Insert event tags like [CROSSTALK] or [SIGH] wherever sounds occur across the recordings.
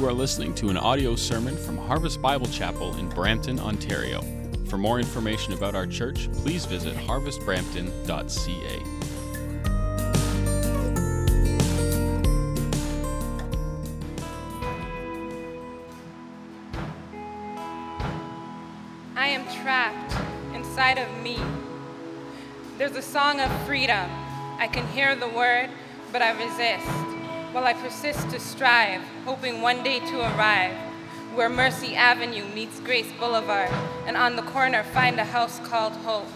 You are listening to an audio sermon from Harvest Bible Chapel in Brampton, Ontario. For more information about our church, please visit harvestbrampton.ca. I am trapped inside of me. There's a song of freedom. I can hear the word, but I resist. While I persist to strive, hoping one day to arrive where Mercy Avenue meets Grace Boulevard, and on the corner find a house called Hope.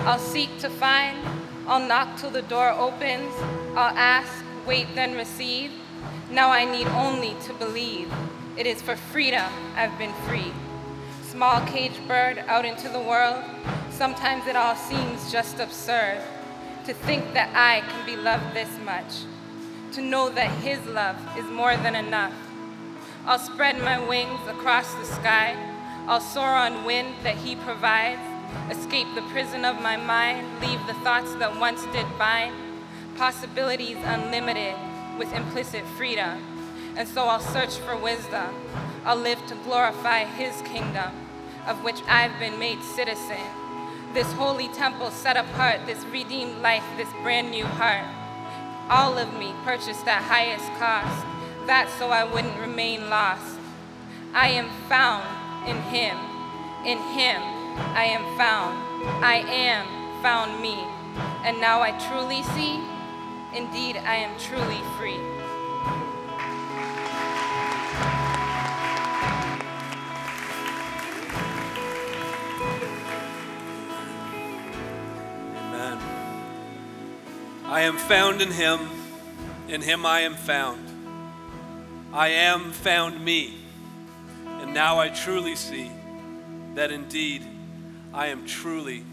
I'll seek to find, I'll knock till the door opens, I'll ask, wait, then receive. Now I need only to believe. It is for freedom I've been free. small caged bird out into the world, sometimes it all seems just absurd to think that I can be loved this much, to know that His love is more than enough. I'll spread my wings across the sky, I'll soar on wind that He provides, escape the prison of my mind, leave the thoughts that once did bind, possibilities unlimited with implicit freedom. And so I'll search for wisdom. I'll live to glorify His kingdom, of which I've been made citizen. This holy temple set apart, this redeemed life, this brand new heart. All of me purchased at highest cost, that so I wouldn't remain lost. I am found in Him. In Him I am found. I am found me. And now I truly see, indeed, I am truly free. I am found in him, in him I am found. I am found me, and now I truly see that indeed I am truly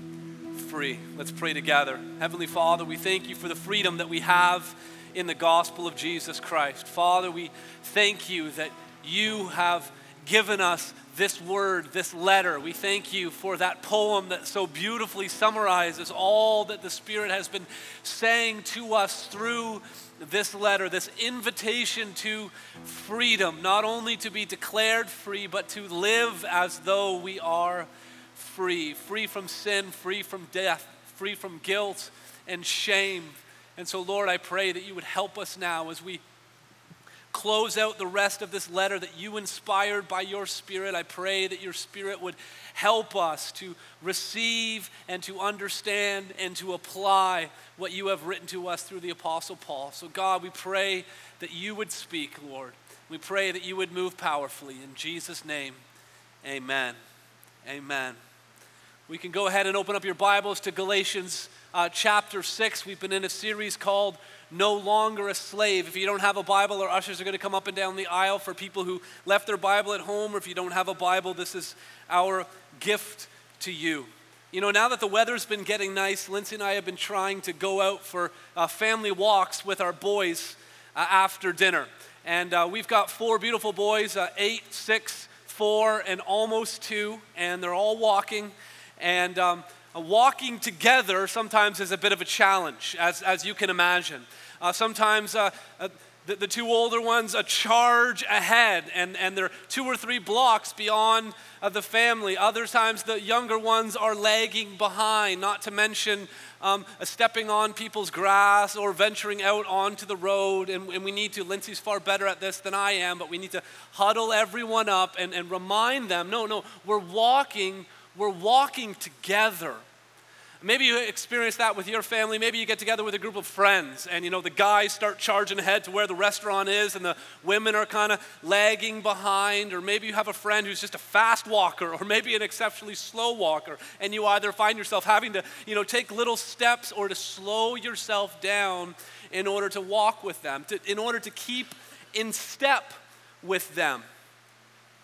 free. Let's pray together. Heavenly Father, we thank you for the freedom that we have in the gospel of Jesus Christ. Father, we thank you that you have given us this word, this letter. We thank you for that poem that so beautifully summarizes all that the Spirit has been saying to us through this letter, this invitation to freedom, not only to be declared free, but to live as though we are free, free from sin, free from death, free from guilt and shame. And so, Lord, I pray that you would help us now as we close out the rest of this letter that you inspired by your Spirit. I pray that your Spirit would help us to receive and to understand and to apply what you have written to us through the Apostle Paul. So, God, we pray that you would speak, Lord. We pray that you would move powerfully. In Jesus' name, amen. Amen. We can go ahead and open up your Bibles to Galatians uh, chapter 6. We've been in a series called No Longer a Slave. If you don't have a Bible, our ushers are going to come up and down the aisle for people who left their Bible at home, or if you don't have a Bible, this is our gift to you. You know, now that the weather's been getting nice, Lindsay and I have been trying to go out for uh, family walks with our boys uh, after dinner. And uh, we've got four beautiful boys uh, eight, six, four, and almost two, and they're all walking. And um, walking together sometimes is a bit of a challenge, as, as you can imagine. Uh, sometimes uh, uh, the, the, two older ones a charge ahead, and, and they're two or three blocks beyond uh, the family. Other times the younger ones are lagging behind, not to mention um, stepping on people's grass or venturing out onto the road. And, and, we need to, Lindsay's far better at this than I am, but we need to huddle everyone up and, and remind them no, no, we're walking we're walking together. Maybe you experience that with your family. Maybe you get together with a group of friends and you know the guys start charging ahead to where the restaurant is and the women are kind of lagging behind or maybe you have a friend who's just a fast walker or maybe an exceptionally slow walker and you either find yourself having to, you know, take little steps or to slow yourself down in order to walk with them, to, in order to keep in step with them.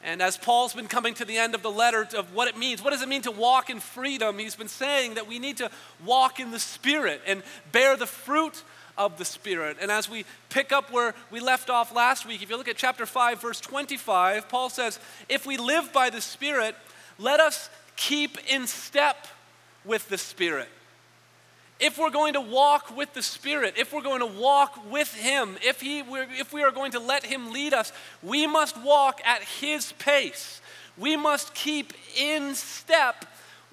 And as Paul's been coming to the end of the letter of what it means, what does it mean to walk in freedom? He's been saying that we need to walk in the Spirit and bear the fruit of the Spirit. And as we pick up where we left off last week, if you look at chapter 5, verse 25, Paul says, If we live by the Spirit, let us keep in step with the Spirit. If we're going to walk with the Spirit, if we're going to walk with Him, if, he, if we are going to let Him lead us, we must walk at His pace. We must keep in step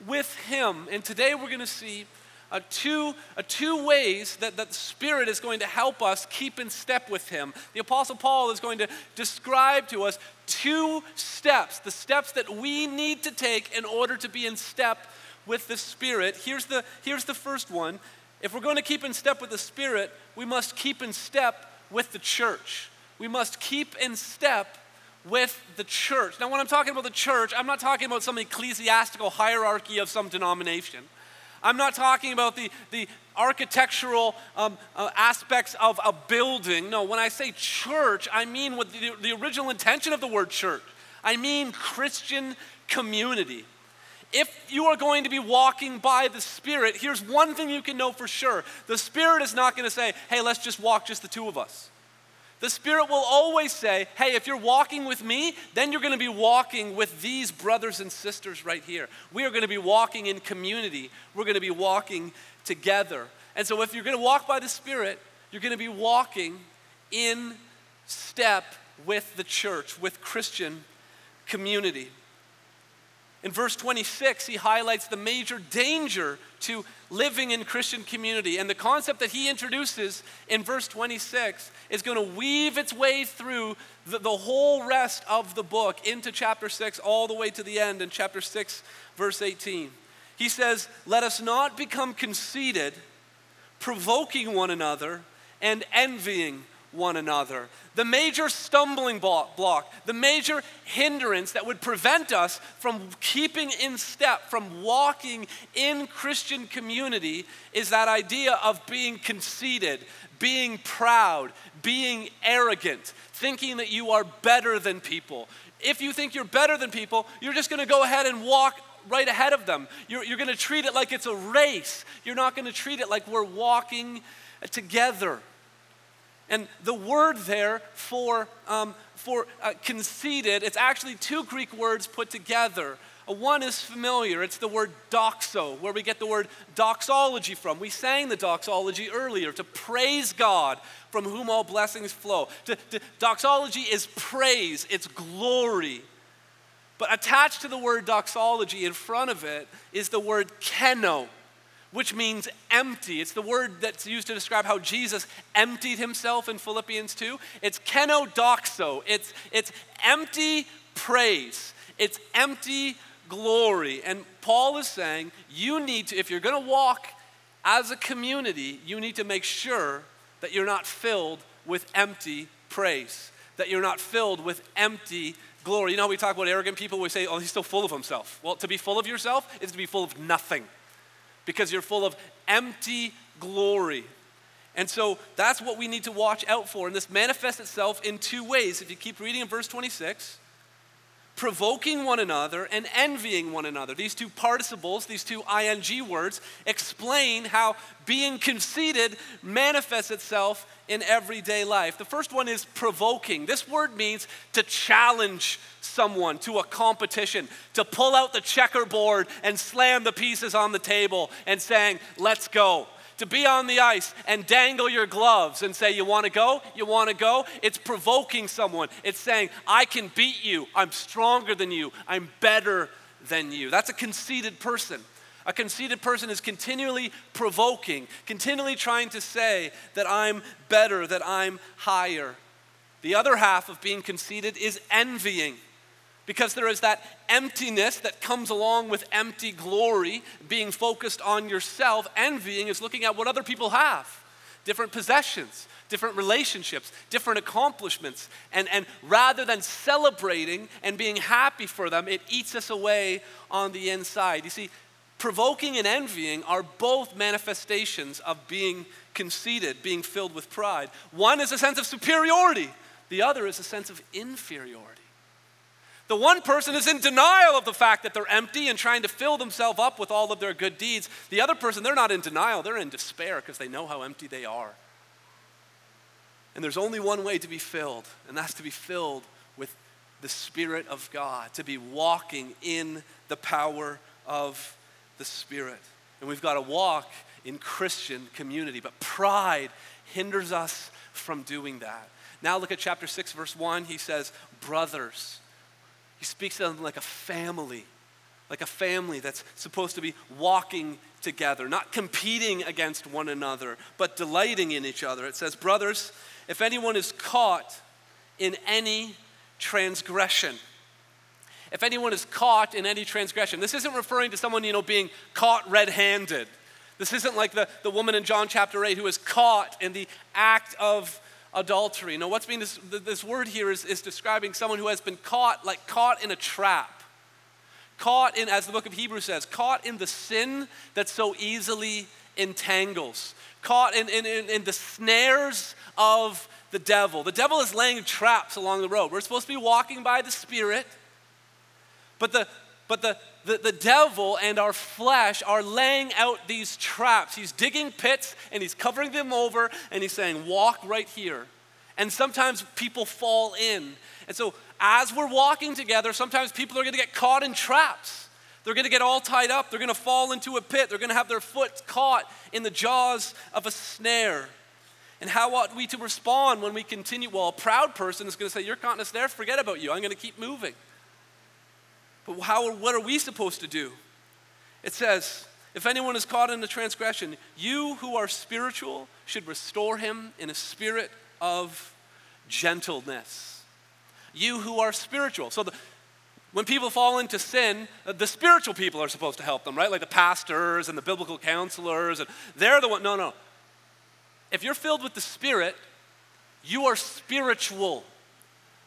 with Him. And today we're going to see uh, two, uh, two ways that, that the Spirit is going to help us keep in step with Him. The Apostle Paul is going to describe to us two steps, the steps that we need to take in order to be in step with the Spirit. Here's the, here's the first one. If we're going to keep in step with the Spirit, we must keep in step with the church. We must keep in step with the church. Now, when I'm talking about the church, I'm not talking about some ecclesiastical hierarchy of some denomination. I'm not talking about the, the architectural um, uh, aspects of a building. No, when I say church, I mean what the, the original intention of the word church. I mean Christian community if you are going to be walking by the Spirit, here's one thing you can know for sure the Spirit is not going to say, hey, let's just walk just the two of us. The Spirit will always say, hey, if you're walking with me, then you're going to be walking with these brothers and sisters right here. We are going to be walking in community, we're going to be walking together. And so, if you're going to walk by the Spirit, you're going to be walking in step with the church, with Christian community. In verse 26, he highlights the major danger to living in Christian community. And the concept that he introduces in verse 26 is going to weave its way through the, the, whole rest of the book into chapter 6, all the way to the end in chapter 6, verse 18. He says, Let us not become conceited, provoking one another, and envying one another. The major stumbling block, the major hindrance that would prevent us from keeping in step, from walking in Christian community, is that idea of being conceited, being proud, being arrogant, thinking that you are better than people. If you think you're better than people, you're just going to go ahead and walk right ahead of them. You're, you're going to treat it like it's a race. You're not going to treat it like we're walking together. And the word there for, um, for uh, conceited, it's actually two Greek words put together. Uh, one is familiar, it's the word doxo, where we get the word doxology from. We sang the doxology earlier to praise God from whom all blessings flow. To, to, doxology is praise, it's glory. But attached to the word doxology in front of it is the word keno which means empty. It's the word that's used to describe how Jesus emptied himself in Philippians 2. It's kenodoxo, it's, it's empty praise, it's empty glory. And Paul is saying, you need to, if you're going to walk as a community, you need to make sure that you're not filled with empty praise, that you're not filled with empty glory. You know, we talk about arrogant people, we say, oh, he's still full of himself. Well, to be full of yourself is to be full of nothing because you're full of empty glory. And so that's what we need to watch out for. And this manifests itself in two ways. If you keep reading in verse 26, provoking one another and envying one another. These two participles, these two ing words, explain how being conceited manifests itself in everyday life. The first one is provoking. This word means to challenge someone to a competition, to pull out the checkerboard and slam the pieces on the table and saying, let's go to be on the ice and dangle your gloves and say, You want to go? You want to go? It's provoking someone. It's saying, I can beat you. I'm stronger than you. I'm better than you. That's a conceited person. A conceited person is continually provoking, continually trying to say that I'm better, that I'm higher. The other half of being conceited is envying because there is that emptiness that comes along with empty glory, being focused on yourself. Envying is looking at what other people have different possessions, different relationships, different accomplishments. And, and rather than celebrating and being happy for them, it eats us away on the inside. You see, provoking and envying are both manifestations of being conceited, being filled with pride. One is a sense of superiority, the other is a sense of inferiority. The one person is in denial of the fact that they're empty and trying to fill themselves up with all of their good deeds. The other person, they're not in denial, they're in despair because they know how empty they are. And there's only one way to be filled, and that's to be filled with the Spirit of God, to be walking in the power of the Spirit. and we've got to walk in Christian community. But pride hinders us from doing that. Now look at chapter 6, verse 1. He says, Brothers. He speaks to them like a family, like a family that's supposed to be walking together, not competing against one another, but delighting in each other. It says, Brothers, if anyone is caught in any transgression, if anyone is caught in any transgression, this isn't referring to someone, you know, being caught red handed. This isn't like the, the woman in John chapter 8 who is caught in the act of adultery. Now, what's being this, this word here is, is describing someone who has been caught, like caught in a trap. Caught in, as the book of Hebrews says, caught in the sin that so easily entangles. Caught in, in, in, in the snares of the devil. The devil is laying traps along the road. We're supposed to be walking by the Spirit, but the, but the, the, the devil and our flesh are laying out these traps. He's digging pits and he's covering them over and he's saying, Walk right here. And sometimes people fall in. And so, as we're walking together, sometimes people are going to get caught in traps. They're going to get all tied up. They're going to fall into a pit. They're going to have their foot caught in the jaws of a snare. And how ought we to respond when we continue? Well, a proud person is going to say, You're caught in a snare, forget about you. I'm going to keep moving. How, what are we supposed to do? It says, if anyone is caught in a transgression, you who are spiritual should restore him in a spirit of gentleness. You who are spiritual. So the, when people fall into sin, uh, the spiritual people are supposed to help them, right? Like the pastors and the biblical counselors, and they're the one. No, no. If you're filled with the Spirit, you are spiritual.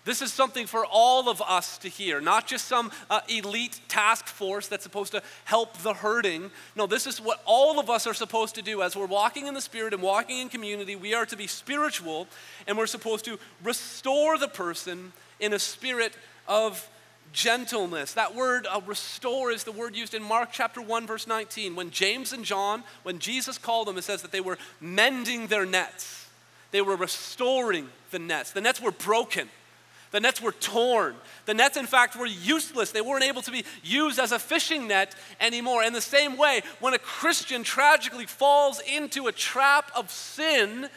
This is something for all of us to hear, not just some uh, elite task force that's supposed to help the hurting. No, this is what all of us are supposed to do as we're walking in the Spirit and walking in community. We are to be spiritual, and we're supposed to restore the person in a spirit of gentleness. That word uh, restore is the word used in Mark chapter 1, verse 19. When James and John, when Jesus called them, it says that they were mending their nets, they were restoring the nets. The nets were broken. The nets were torn. The nets, in fact, were useless. They weren't able to be used as a fishing net anymore. In the same way, when a Christian tragically falls into a trap of sin,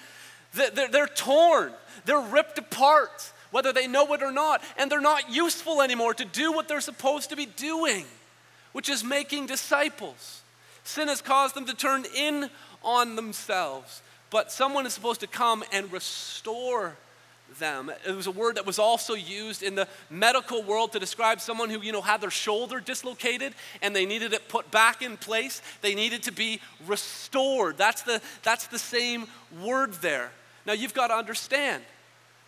they're torn, they're ripped apart, whether they know it or not, and they're not useful anymore to do what they're supposed to be doing, which is making disciples. Sin has caused them to turn in on themselves, but someone is supposed to come and restore them. It was a word that was also used in the medical world to describe someone who, you know, had their shoulder dislocated and they needed it put back in place. They needed to be restored. That's the, that's the same word there. Now, you've got to understand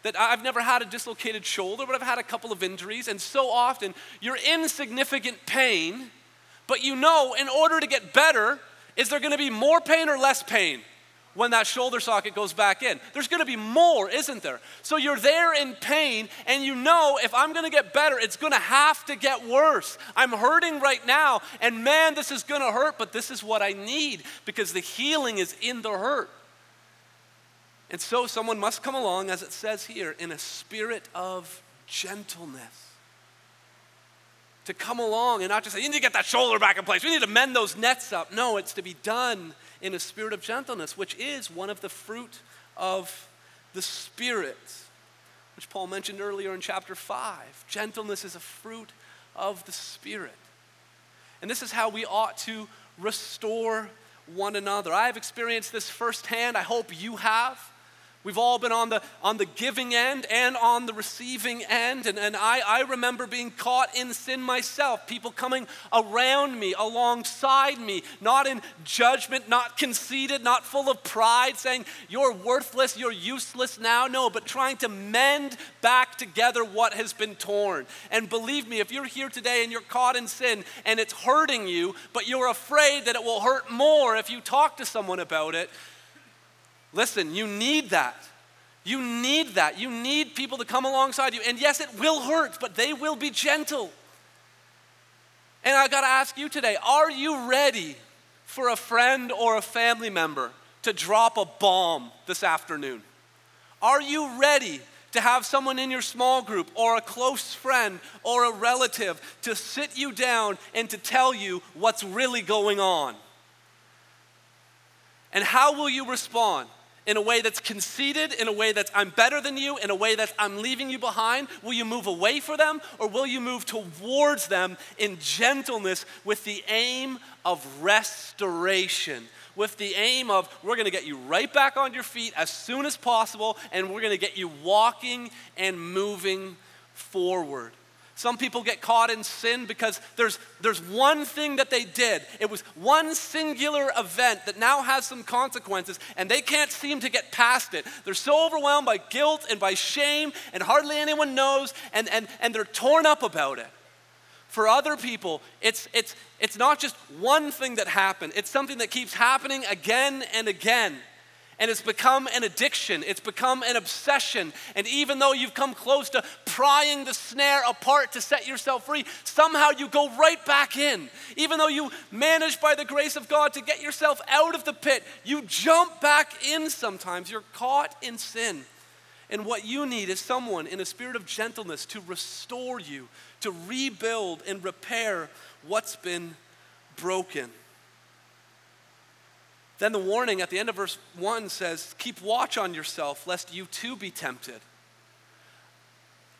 that I've never had a dislocated shoulder, but I've had a couple of injuries, and so often you're in significant pain, but you know in order to get better, is there going to be more pain or less pain? When that shoulder socket goes back in. There's gonna be more, isn't there? So you're there in pain, and you know if I'm gonna get better, it's gonna have to get worse. I'm hurting right now, and man, this is gonna hurt, but this is what I need because the healing is in the hurt. And so someone must come along, as it says here, in a spirit of gentleness to come along and not just say, you need to get that shoulder back in place. We need to mend those nets up. No, it's to be done in a spirit of gentleness, which is one of the fruit of the Spirit, which Paul mentioned earlier in chapter 5. Gentleness is a fruit of the Spirit. And this is how we ought to restore one another. I have experienced this firsthand. I hope you have. We've all been on the, on the giving end and on the receiving end. And, and I, I remember being caught in sin myself, people coming around me, alongside me, not in judgment, not conceited, not full of pride, saying, You're worthless, you're useless now. No, but trying to mend back together what has been torn. And believe me, if you're here today and you're caught in sin and it's hurting you, but you're afraid that it will hurt more if you talk to someone about it, Listen, you need that. You need that. You need people to come alongside you. And yes, it will hurt, but they will be gentle. And I got to ask you today are you ready for a friend or a family member to drop a bomb this afternoon? Are you ready to have someone in your small group or a close friend or a relative to sit you down and to tell you what's really going on? And how will you respond? In a way that's conceited, in a way that's I'm better than you, in a way that I'm leaving you behind? Will you move away from them or will you move towards them in gentleness with the aim of restoration? With the aim of we're gonna get you right back on your feet as soon as possible and we're gonna get you walking and moving forward. Some people get caught in sin because there's, there's one thing that they did. It was one singular event that now has some consequences, and they can't seem to get past it. They're so overwhelmed by guilt and by shame, and hardly anyone knows, and, and, and they're torn up about it. For other people, it's, it's, it's not just one thing that happened, it's something that keeps happening again and again and it's become an addiction, it's become an obsession. And even though you've come close to prying the snare apart to set yourself free, somehow you go right back in. Even though you manage by the grace of God to get yourself out of the pit, you jump back in sometimes. You're caught in sin. And what you need is someone in a spirit of gentleness to restore you, to rebuild and repair what's been broken. Then the warning at the end of verse 1 says, Keep watch on yourself, lest you too be tempted.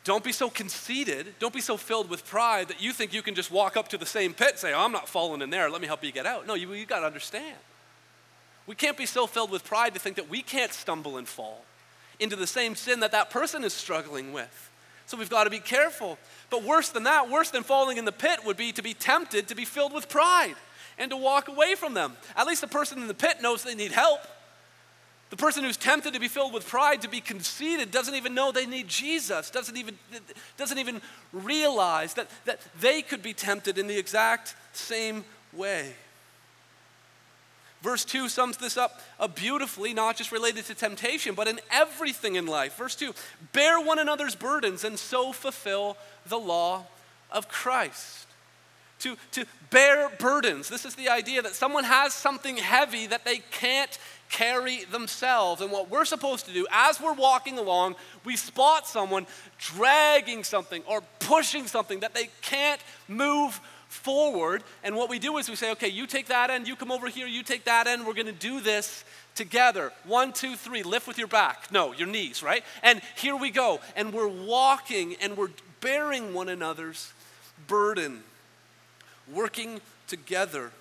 Don't be so conceited, don't be so filled with pride that you think you can just walk up to the same pit and say, oh, I'm not falling in there, let me help you get out. No, you, you got to understand. We can't be so filled with pride to think that we can't stumble and fall into the same sin that that person is struggling with. So we've got to be careful. But worse than that, worse than falling in the pit would be to be tempted to be filled with pride and to walk away from them. At least the person in the pit knows they need help. The person who's tempted to be filled with pride, to be conceited, doesn't even know they need Jesus, doesn't even, doesn't even realize that, that they could be tempted in the exact same way. Verse 2 sums this up uh, beautifully, not just related to temptation, but in everything in life. Verse 2 Bear one another's burdens and so fulfill the law of Christ to, to bear burdens. This is the idea that someone has something heavy that they can't carry themselves. And what we're supposed to do as we're walking along, we spot someone dragging something or pushing something that they can't move forward. And what we do is we say, okay, you take that end, you come over here, you take that end, we're gonna do this together. One, two, three, lift with your back. No, your knees, right? And here we go. And we're walking and we're bearing one another's burden working together.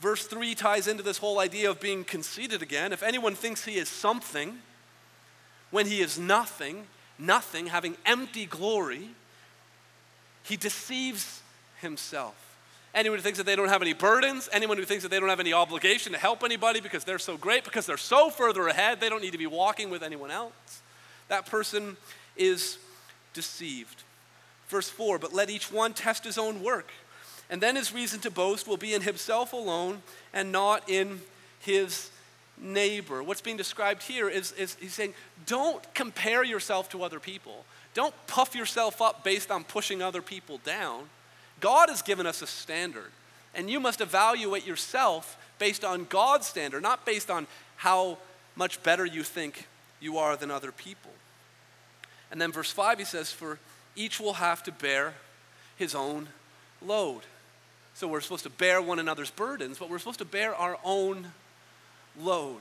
Verse 3 ties into this whole idea of being conceited again. If anyone thinks he is something when he is nothing, nothing, having empty glory, he deceives himself. Anyone who thinks that they don't have any burdens, anyone who thinks that they don't have any obligation to help anybody because they're so great, because they're so further ahead, they don't need to be walking with anyone else, that person is deceived. Verse 4 But let each one test his own work, and then his reason to boast will be in himself alone and not in his neighbor. What's being described here is, is he's saying, don't compare yourself to other people. Don't puff yourself up based on pushing other people down. God has given us a standard, and you must evaluate yourself based on God's standard, not based on how much better you think you are than other people. And then verse 5, he says, For each will have to bear his own load. So we're supposed to bear one another's burdens, but we're supposed to bear our own load.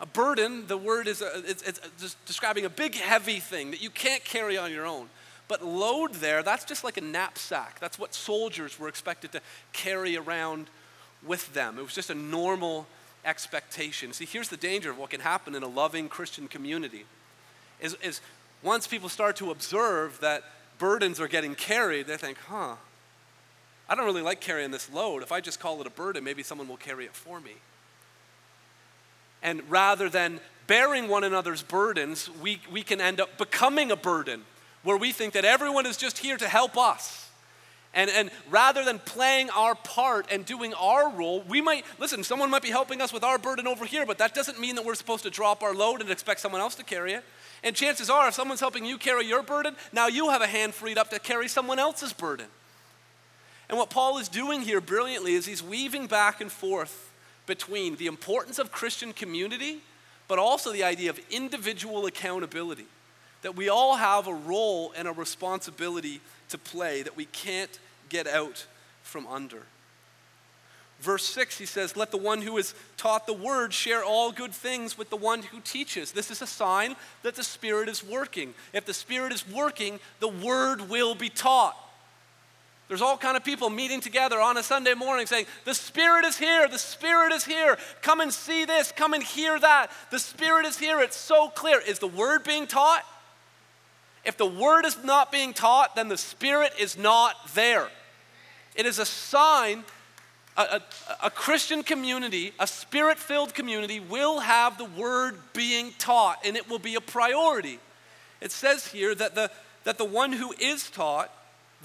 A burden, the word is a, it's, it's just describing a big, heavy thing that you can't carry on your own. But load there, that's just like a knapsack. That's what soldiers were expected to carry around with them. It was just a normal expectation. See, here's the danger of what can happen in a loving Christian community is, is once people start to observe that burdens are getting carried, they think, huh, I don't really like carrying this load. If I just call it a burden, maybe someone will carry it for me. And rather than bearing one another's burdens, we, we can end up becoming a burden where we think that everyone is just here to help us. And, and rather than playing our part and doing our role, we might, listen, someone might be helping us with our burden over here, but that doesn't mean that we're supposed to drop our load and expect someone else to carry it. And chances are, if someone's helping you carry your burden, now you have a hand freed up to carry someone else's burden. And what Paul is doing here brilliantly is he's weaving back and forth between the importance of Christian community, but also the idea of individual accountability. That we all have a role and a responsibility to play that we can't get out from under. Verse 6, he says, Let the one who is taught the word share all good things with the one who teaches. This is a sign that the Spirit is working. If the Spirit is working, the word will be taught. There's all kind of people meeting together on a Sunday morning saying, "The Spirit is here. The Spirit is here. Come and see this. Come and hear that. The Spirit is here." It's so clear. Is the word being taught? If the word is not being taught, then the Spirit is not there. It is a sign a, a, a Christian community, a spirit filled community, will have the word being taught, and it will be a priority. It says here that the, that the one who is taught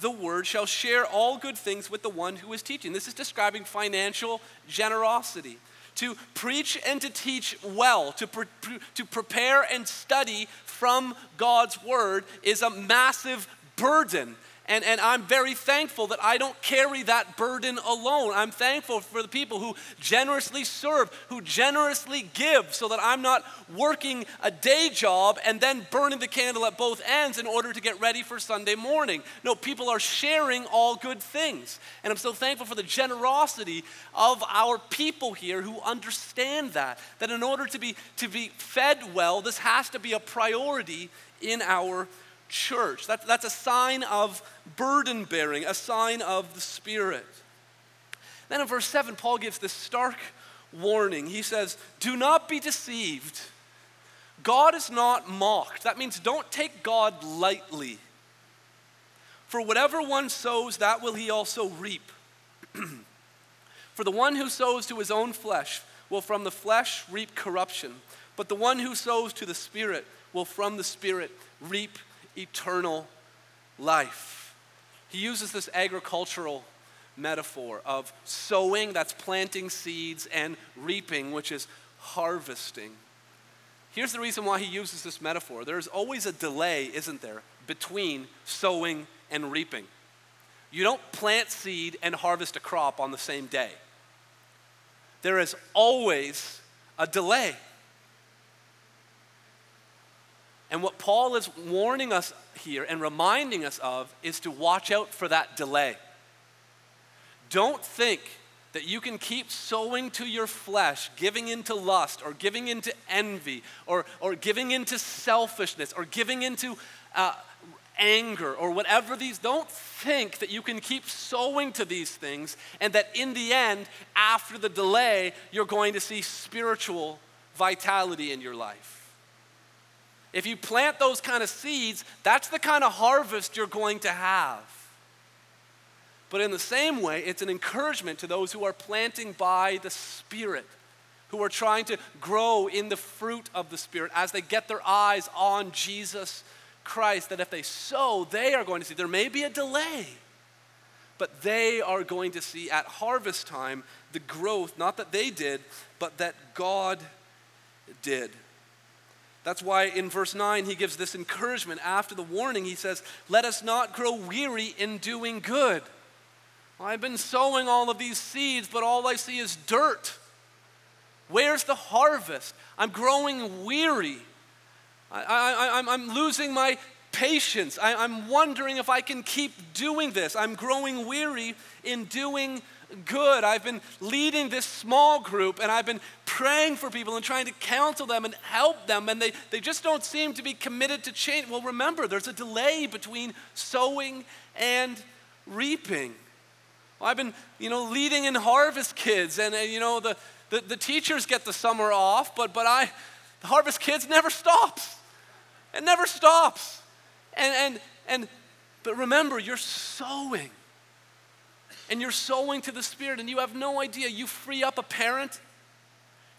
the word shall share all good things with the one who is teaching. This is describing financial generosity. To preach and to teach well, to, pre- to prepare and study from God's word is a massive burden. And, and I'm very thankful that I don't carry that burden alone. I'm thankful for the people who generously serve, who generously give, so that I'm not working a day job and then burning the candle at both ends in order to get ready for Sunday morning. No, people are sharing all good things. And I'm so thankful for the generosity of our people here who understand that, that in order to be, to be fed well, this has to be a priority in our church. That, that's a sign of burden bearing, a sign of the Spirit. Then in verse 7, Paul gives this stark warning. He says, Do not be deceived. God is not mocked. That means don't take God lightly. For whatever one sows, that will he also reap. [CLEARS THROAT] For the one who sows to his own flesh will from the flesh reap corruption, but the one who sows to the Spirit will from the Spirit reap eternal life. He uses this agricultural metaphor of sowing, that's planting seeds, and reaping, which is harvesting. Here's the reason why he uses this metaphor there's always a delay, isn't there, between sowing and reaping. You don't plant seed and harvest a crop on the same day. There is always a delay. And what Paul is warning us here and reminding us of is to watch out for that delay. Don't think that you can keep sowing to your flesh, giving into lust, or giving into envy, or, or giving into selfishness, or giving into uh, anger, or whatever these. Don't think that you can keep sowing to these things, and that in the end, after the delay, you're going to see spiritual vitality in your life. If you plant those kind of seeds, that's the kind of harvest you're going to have. But in the same way, it's an encouragement to those who are planting by the Spirit, who are trying to grow in the fruit of the Spirit as they get their eyes on Jesus Christ. That if they sow, they are going to see. There may be a delay, but they are going to see at harvest time the growth, not that they did, but that God did. That's why in verse 9 he gives this encouragement. After the warning, he says, Let us not grow weary in doing good. I've been sowing all of these seeds, but all I see is dirt. Where's the harvest? I'm growing weary. I, am losing my patience. I, I'm wondering if I can keep doing this. I'm growing weary in doing good. I've been leading this small group and I've been praying for people and trying to counsel them and help them, and they, they just don't seem to be committed to change. Well, remember, there's a delay between sowing and reaping. I've been, you know, leading in harvest kids, and, and you know, the, the, the teachers get the summer off, but, but I, the harvest kids never stops. It never stops. And, and, and, but remember, you're sowing and you're sowing to the Spirit and you have no idea. You free up a parent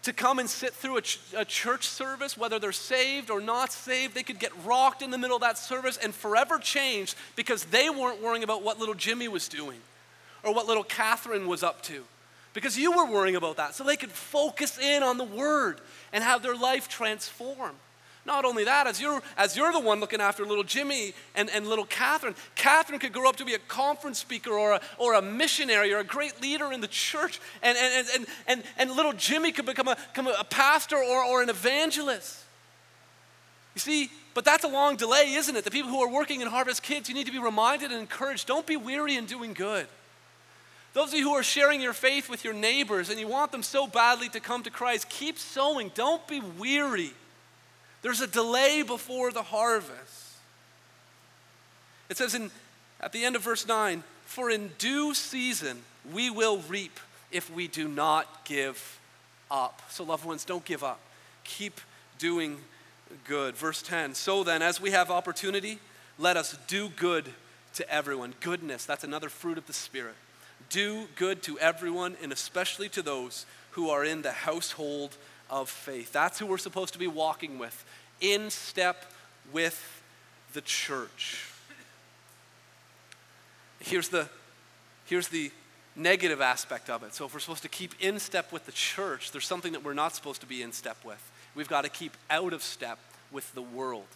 to come and sit through a, ch- a, church service, whether they're saved or not saved. They could get rocked in the middle of that service and forever changed because they weren't worrying about what little Jimmy was doing or what little Catherine was up to because you were worrying about that. So they could focus in on the Word and have their life transformed. Not only that, as you're, as you're the one looking after little Jimmy and, and little Catherine, Catherine could grow up to be a conference speaker or a, or a missionary or a great leader in the church. And, and, and, and, and little Jimmy could become a, become a pastor or, or an evangelist. You see, but that's a long delay, isn't it? The people who are working in Harvest Kids, you need to be reminded and encouraged don't be weary in doing good. Those of you who are sharing your faith with your neighbors and you want them so badly to come to Christ, keep sowing. Don't be weary. There's a delay before the harvest. It says in, at the end of verse 9, For in due season we will reap if we do not give up. So, loved ones, don't give up. Keep doing good. Verse 10 So then, as we have opportunity, let us do good to everyone. Goodness, that's another fruit of the Spirit. Do good to everyone, and especially to those who are in the household of faith. That's who we're supposed to be walking with, in step with the church. Here's the, here's the negative aspect of it. So, if we're supposed to keep in step with the church, there's something that we're not supposed to be in step with. We've got to keep out of step with the world.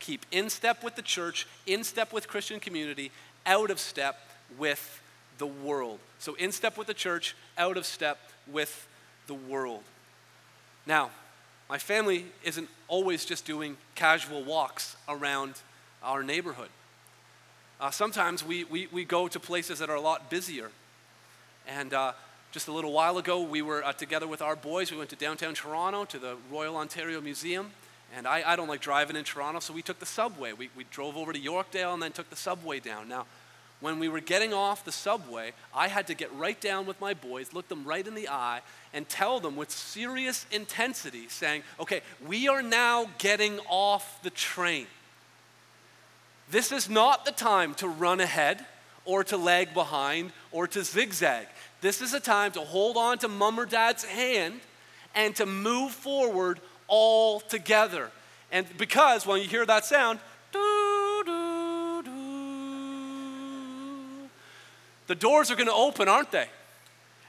Keep in step with the church, in step with Christian community, out of step with the world. So, in step with the church, out of step with the world. Now, my family isn't always just doing casual walks around our neighborhood. Uh, sometimes we, we, we go to places that are a lot busier. And uh, just a little while ago, we were uh, together with our boys. We went to downtown Toronto to the Royal Ontario Museum. And I, I don't like driving in Toronto, so we took the subway. We, we drove over to Yorkdale and then took the subway down. Now, when we were getting off the subway, I had to get right down with my boys, look them right in the eye, and tell them with serious intensity, saying, okay, we are now getting off the train. This is not the time to run ahead or to lag behind or to zigzag. This is a time to hold on to mom or dad's hand and to move forward all together. And because when you hear that sound, doo, doo, the doors are going to open, aren't they?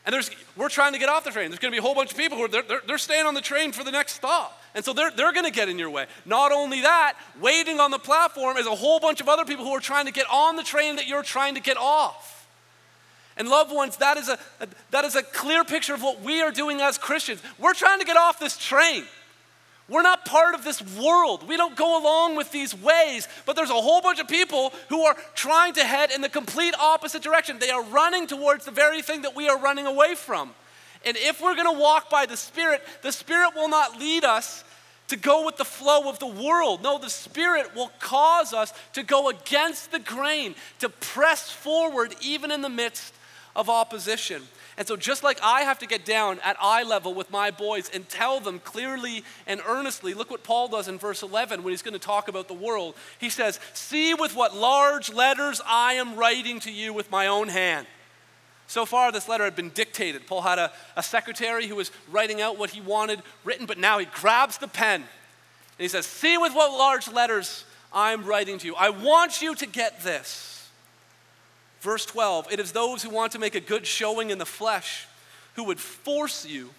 And there's, we're trying to get off the train. There's going to be a whole bunch of people who are they're, they're, they're staying on the train for the next stop. And so they're, they're going to get in your way. Not only that, waiting on the platform is a whole bunch of other people who are trying to get on the train that you're trying to get off. And loved ones, that is a, a that is a clear picture of what we are doing as Christians. We're trying to get off this train. We're not part of this world. We don't go along with these ways, but there's a whole bunch of people who are trying to head in the complete opposite direction. They are running towards the very thing that we are running away from. And if we're going to walk by the Spirit, the Spirit will not lead us to go with the flow of the world. No, the Spirit will cause us to go against the grain, to press forward even in the midst of opposition. And so, just like I have to get down at eye level with my boys and tell them clearly and earnestly, look what Paul does in verse 11 when he's going to talk about the world. He says, See with what large letters I am writing to you with my own hand. So far, this letter had been dictated. Paul had a, a secretary who was writing out what he wanted written, but now he grabs the pen and he says, See with what large letters I'm writing to you. I want you to get this. Verse 12 it is those who want to make a good showing in the flesh who would force you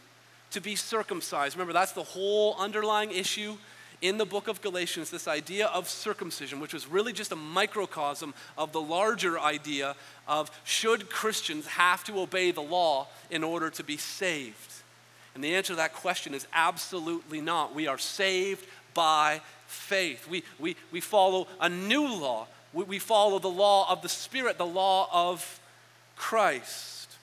to be circumcised. Remember, that's the whole underlying issue in the book of Galatians this idea of circumcision, which was really just a microcosm of the larger idea of should Christians have to obey the law in order to be saved? And the answer to that question is absolutely not. We are saved by faith. We, we, we follow a new law we, we follow the law of the Spirit, the law of Christ.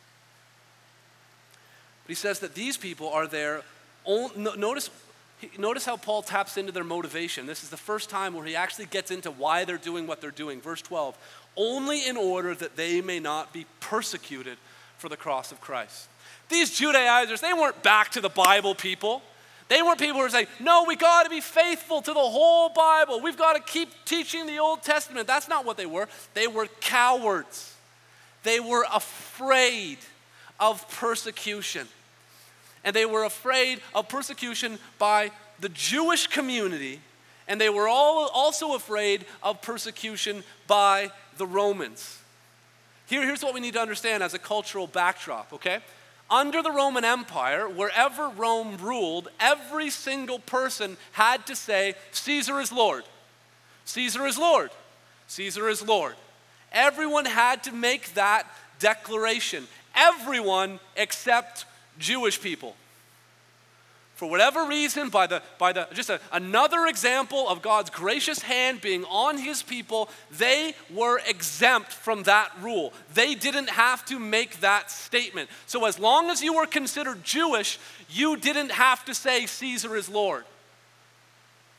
But he says that these people are there. Notice, notice how Paul taps into their motivation. This is the first time where he actually gets into why they're doing what they're doing. Verse 12 only in order that they may not be persecuted for the cross of Christ. These Judaizers, they weren't back to the Bible people. They weren't people who were saying, no, we got to be faithful to the whole Bible. We've got to keep teaching the Old Testament. That's not what they were. They were cowards. They were afraid of persecution. And they were afraid of persecution by the Jewish community, and they were all also afraid of persecution by the Romans. Here, here's what we need to understand as a cultural backdrop, okay? Under the Roman Empire, wherever Rome ruled, every single person had to say, Caesar is Lord. Caesar is Lord. Caesar is Lord. Everyone had to make that declaration. Everyone except Jewish people. For whatever reason, by the, by the just a, another example of God's gracious hand being on his people, they were exempt from that rule. They didn't have to make that statement. So as long as you were considered Jewish, you didn't have to say Caesar is Lord.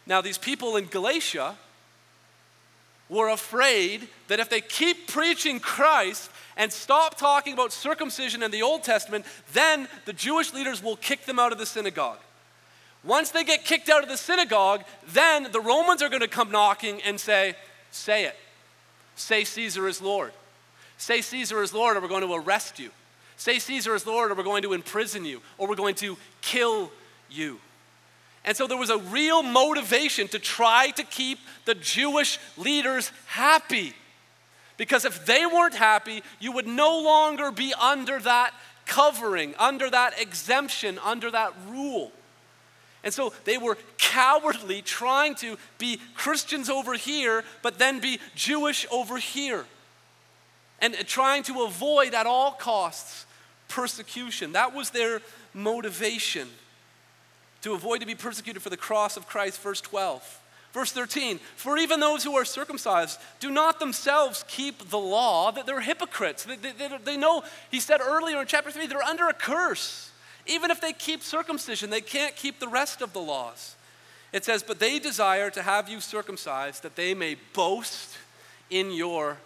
Now, these people in Galatia were afraid that if they keep preaching Christ and stop talking about circumcision in the Old Testament, then the Jewish leaders will kick them out of the synagogue. Once they get kicked out of the synagogue, then the Romans are going to come knocking and say, Say it. Say Caesar is Lord. Say Caesar is Lord, or we're going to arrest you. Say Caesar is Lord, or we're going to imprison you, or we're going to kill you. And so there was a real motivation to try to keep the Jewish leaders happy. Because if they weren't happy, you would no longer be under that covering, under that exemption, under that rule. And so they were cowardly trying to be Christians over here, but then be Jewish over here. And trying to avoid at all costs persecution. That was their motivation to avoid to be persecuted for the cross of Christ, verse 12. Verse 13, for even those who are circumcised do not themselves keep the law, that they're hypocrites. They, they, they, know, he said earlier in chapter 3, they're under a curse. Even if they keep circumcision, they can't keep the rest of the laws. It says, But they desire to have you circumcised that they may boast in your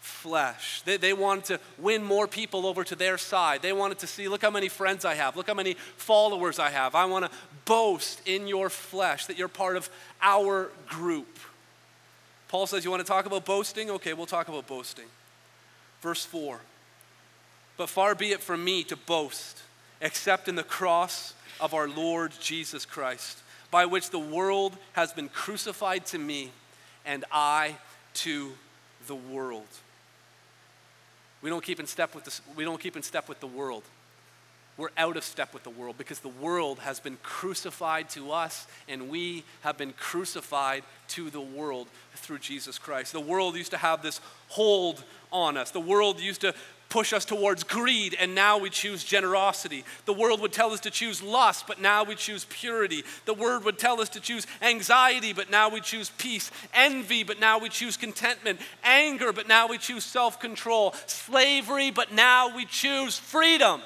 flesh. They, they wanted to win more people over to their side. They wanted to see, look how many friends I have, look how many followers I have. I want to boast in your flesh that you're part of our group. Paul says, You want to talk about boasting? Okay, we'll talk about boasting. Verse 4 But far be it from me to boast except in the cross of our Lord Jesus Christ, by which the world has been crucified to me and I to the world. We don't keep in step with the, we don't keep in step with the world. We're out of step with the world because the world has been crucified to us and we have been crucified to the world through Jesus Christ. The world used to have this hold on us. The world used to push us towards greed, and now we choose generosity. The world would tell us to choose lust, but now we choose purity. The word would tell us to choose anxiety, but now we choose peace. Envy, but now we choose contentment. Anger, but now we choose self control. Slavery, but now we choose freedom.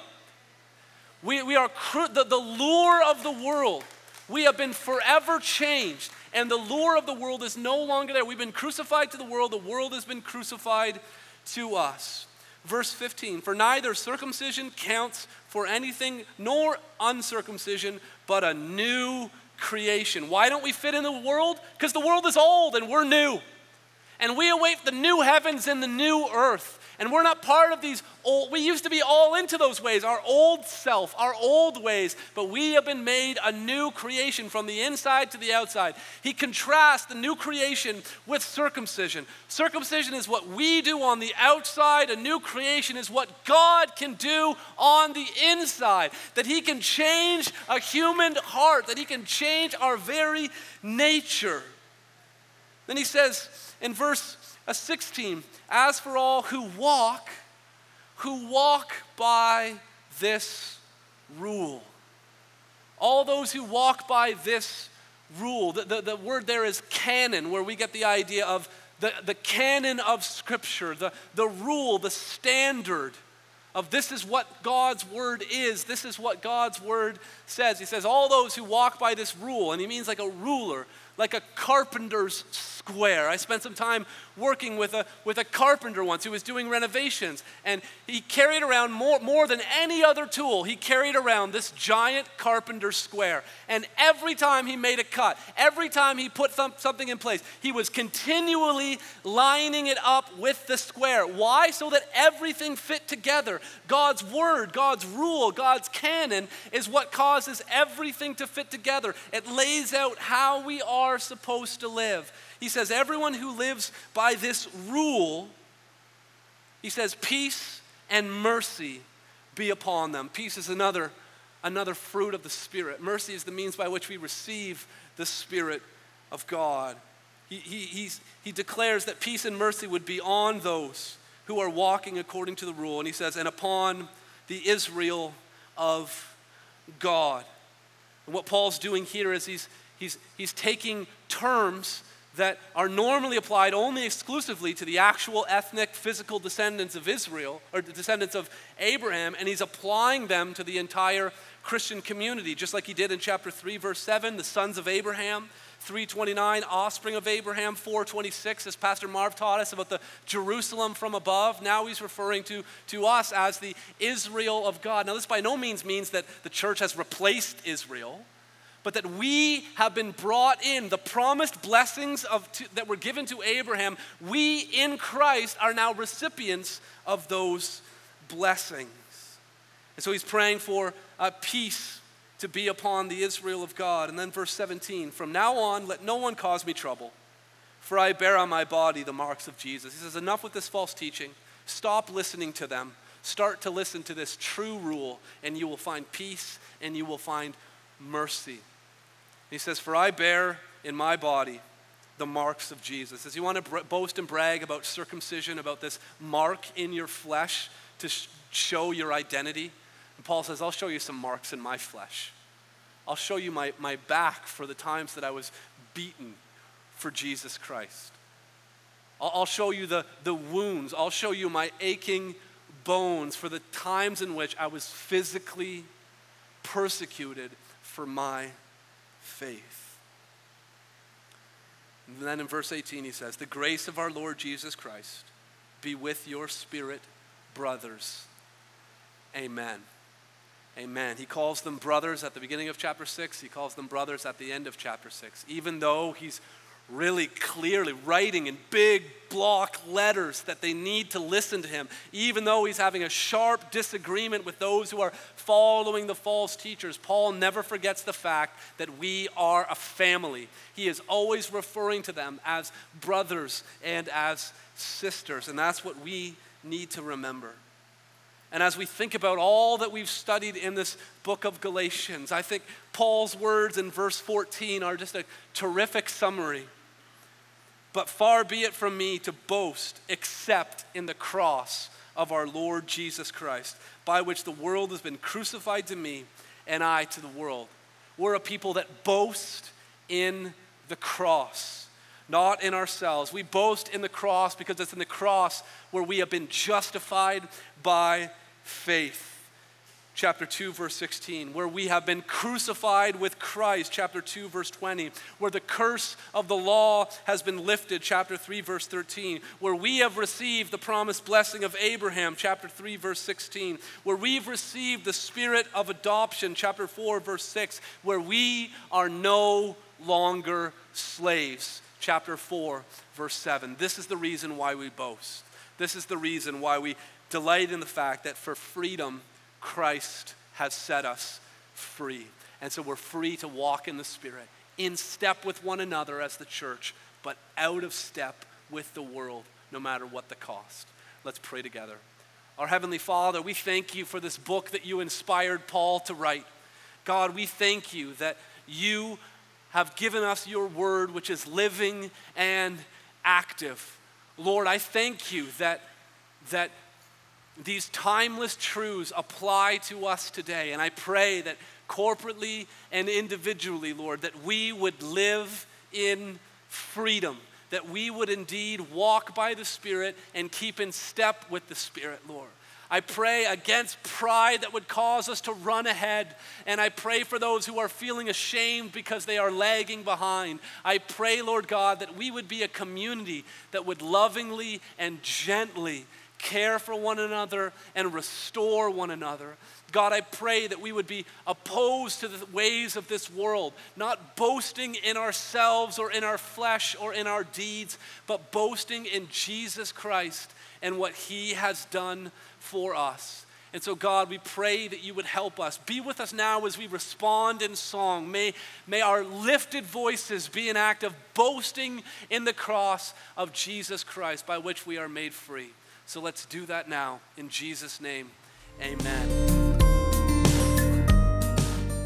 We, we are cru- the, the lure of the world. We have been forever changed, and the lure of the world is no longer there. We've been crucified to the world, the world has been crucified to us. Verse 15 For neither circumcision counts for anything, nor uncircumcision, but a new creation. Why don't we fit in the world? Because the world is old and we're new. And we await the new heavens and the new earth. And we're not part of these old, we used to be all into those ways, our old self, our old ways, but we have been made a new creation from the inside to the outside. He contrasts the new creation with circumcision. Circumcision is what we do on the outside, a new creation is what God can do on the inside. That He can change a human heart, that He can change our very nature. Then He says in verse 16, as for all who walk, who walk by this rule. All those who walk by this rule. The, the, the, word there is canon, where we get the idea of the, the canon of Scripture, the, the rule, the standard of this is what God's word is, this is what God's word says. He says, All those who walk by this rule, and he means like a ruler, like a carpenter's square. I spent some time working with a, with a carpenter once who was doing renovations, and he carried around more, more than any other tool, he carried around this giant carpenter square. And every time he made a cut, every time he put some, something in place, he was continually lining it up with the square. Why? So that everything fit together. God's word, God's rule, God's canon is what causes everything to fit together. It lays out how we are supposed to live. He says, Everyone who lives by this rule, he says, peace and mercy be upon them. Peace is another, another fruit of the Spirit. Mercy is the means by which we receive the Spirit of God. He, he, he declares that peace and mercy would be on those who are walking according to the rule. And he says, and upon the Israel of God. And what Paul's doing here is he's, he's, he's taking terms that are normally applied only exclusively to the actual ethnic, physical descendants of Israel, or the descendants of Abraham, and he's applying them to the entire Christian community, just like he did in chapter 3, verse 7, the sons of Abraham. 329 offspring of abraham 426 as pastor marv taught us about the jerusalem from above now he's referring to, to us as the israel of god now this by no means means that the church has replaced israel but that we have been brought in the promised blessings of, to, that were given to abraham we in christ are now recipients of those blessings and so he's praying for uh, peace to be upon the Israel of God. And then verse 17 From now on, let no one cause me trouble, for I bear on my body the marks of Jesus. He says, Enough with this false teaching. Stop listening to them. Start to listen to this true rule, and you will find peace and you will find mercy. He says, For I bear in my body the marks of Jesus. Says, you want to boast and brag about circumcision, about this mark in your flesh to sh- show your identity? And Paul says, I'll show you some marks in my flesh. I'll show you my, my back for the times that I was beaten for Jesus Christ. I'll, I'll show you the, the wounds. I'll show you my aching bones for the times in which I was physically persecuted for my faith. And then in verse 18, he says, The grace of our Lord Jesus Christ be with your spirit, brothers. Amen. Amen. He calls them brothers at the beginning of chapter 6. He calls them brothers at the end of chapter 6. Even though he's really clearly writing in big block letters that they need to listen to him, even though he's having a sharp disagreement with those who are following the false teachers, Paul never forgets the fact that we are a family. He is always referring to them as brothers and as sisters, and that's what we need to remember. And as we think about all that we've studied in this book of Galatians, I think Paul's words in verse 14 are just a terrific summary. But far be it from me to boast except in the cross of our Lord Jesus Christ, by which the world has been crucified to me and I to the world. We're a people that boast in the cross, not in ourselves. We boast in the cross because it's in the cross where we have been justified by faith. Chapter 2, verse 16, where we have been crucified with Christ. Chapter 2, verse 20, where the curse of the law has been lifted. Chapter 3, verse 13, where we have received the promised blessing of Abraham. Chapter 3, verse 16, where we've received the spirit of adoption. Chapter 4, verse 6, where we are no longer slaves. Chapter 4, verse 7. This is the reason why we boast. This is the reason why we delight in the fact that for freedom, Christ has set us free. And so we're free to walk in the Spirit, in step with one another as the church, but out of step with the world, no matter what the cost. Let's pray together. Our Heavenly Father, we thank you for this book that you inspired Paul to write. God, we thank you that you have given us your word, which is living and active. Lord, I thank you that, that these timeless truths apply to us today. And I pray that corporately and individually, Lord, that we would live in freedom, that we would indeed walk by the Spirit and keep in step with the Spirit, Lord. I pray against pride that would cause us to run ahead. And I pray for those who are feeling ashamed because they are lagging behind. I pray, Lord God, that we would be a community that would lovingly and gently care for one another, and restore one another. God, I pray that we would be opposed to the ways of this world, not boasting in ourselves or in our flesh or in our deeds, but boasting in Jesus Christ and what He has done for us. And so, God, we pray that you would help us. Be with us now as we respond in song. May, may our lifted voices be an act of boasting in the cross of Jesus Christ by which we are made free. So let's do that now. In Jesus' name, amen.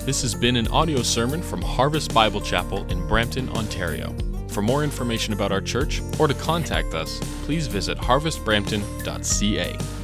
This has been an audio sermon from Harvest Bible Chapel in Brampton, Ontario. For more information about our church or to contact us, please visit harvestbrampton.ca.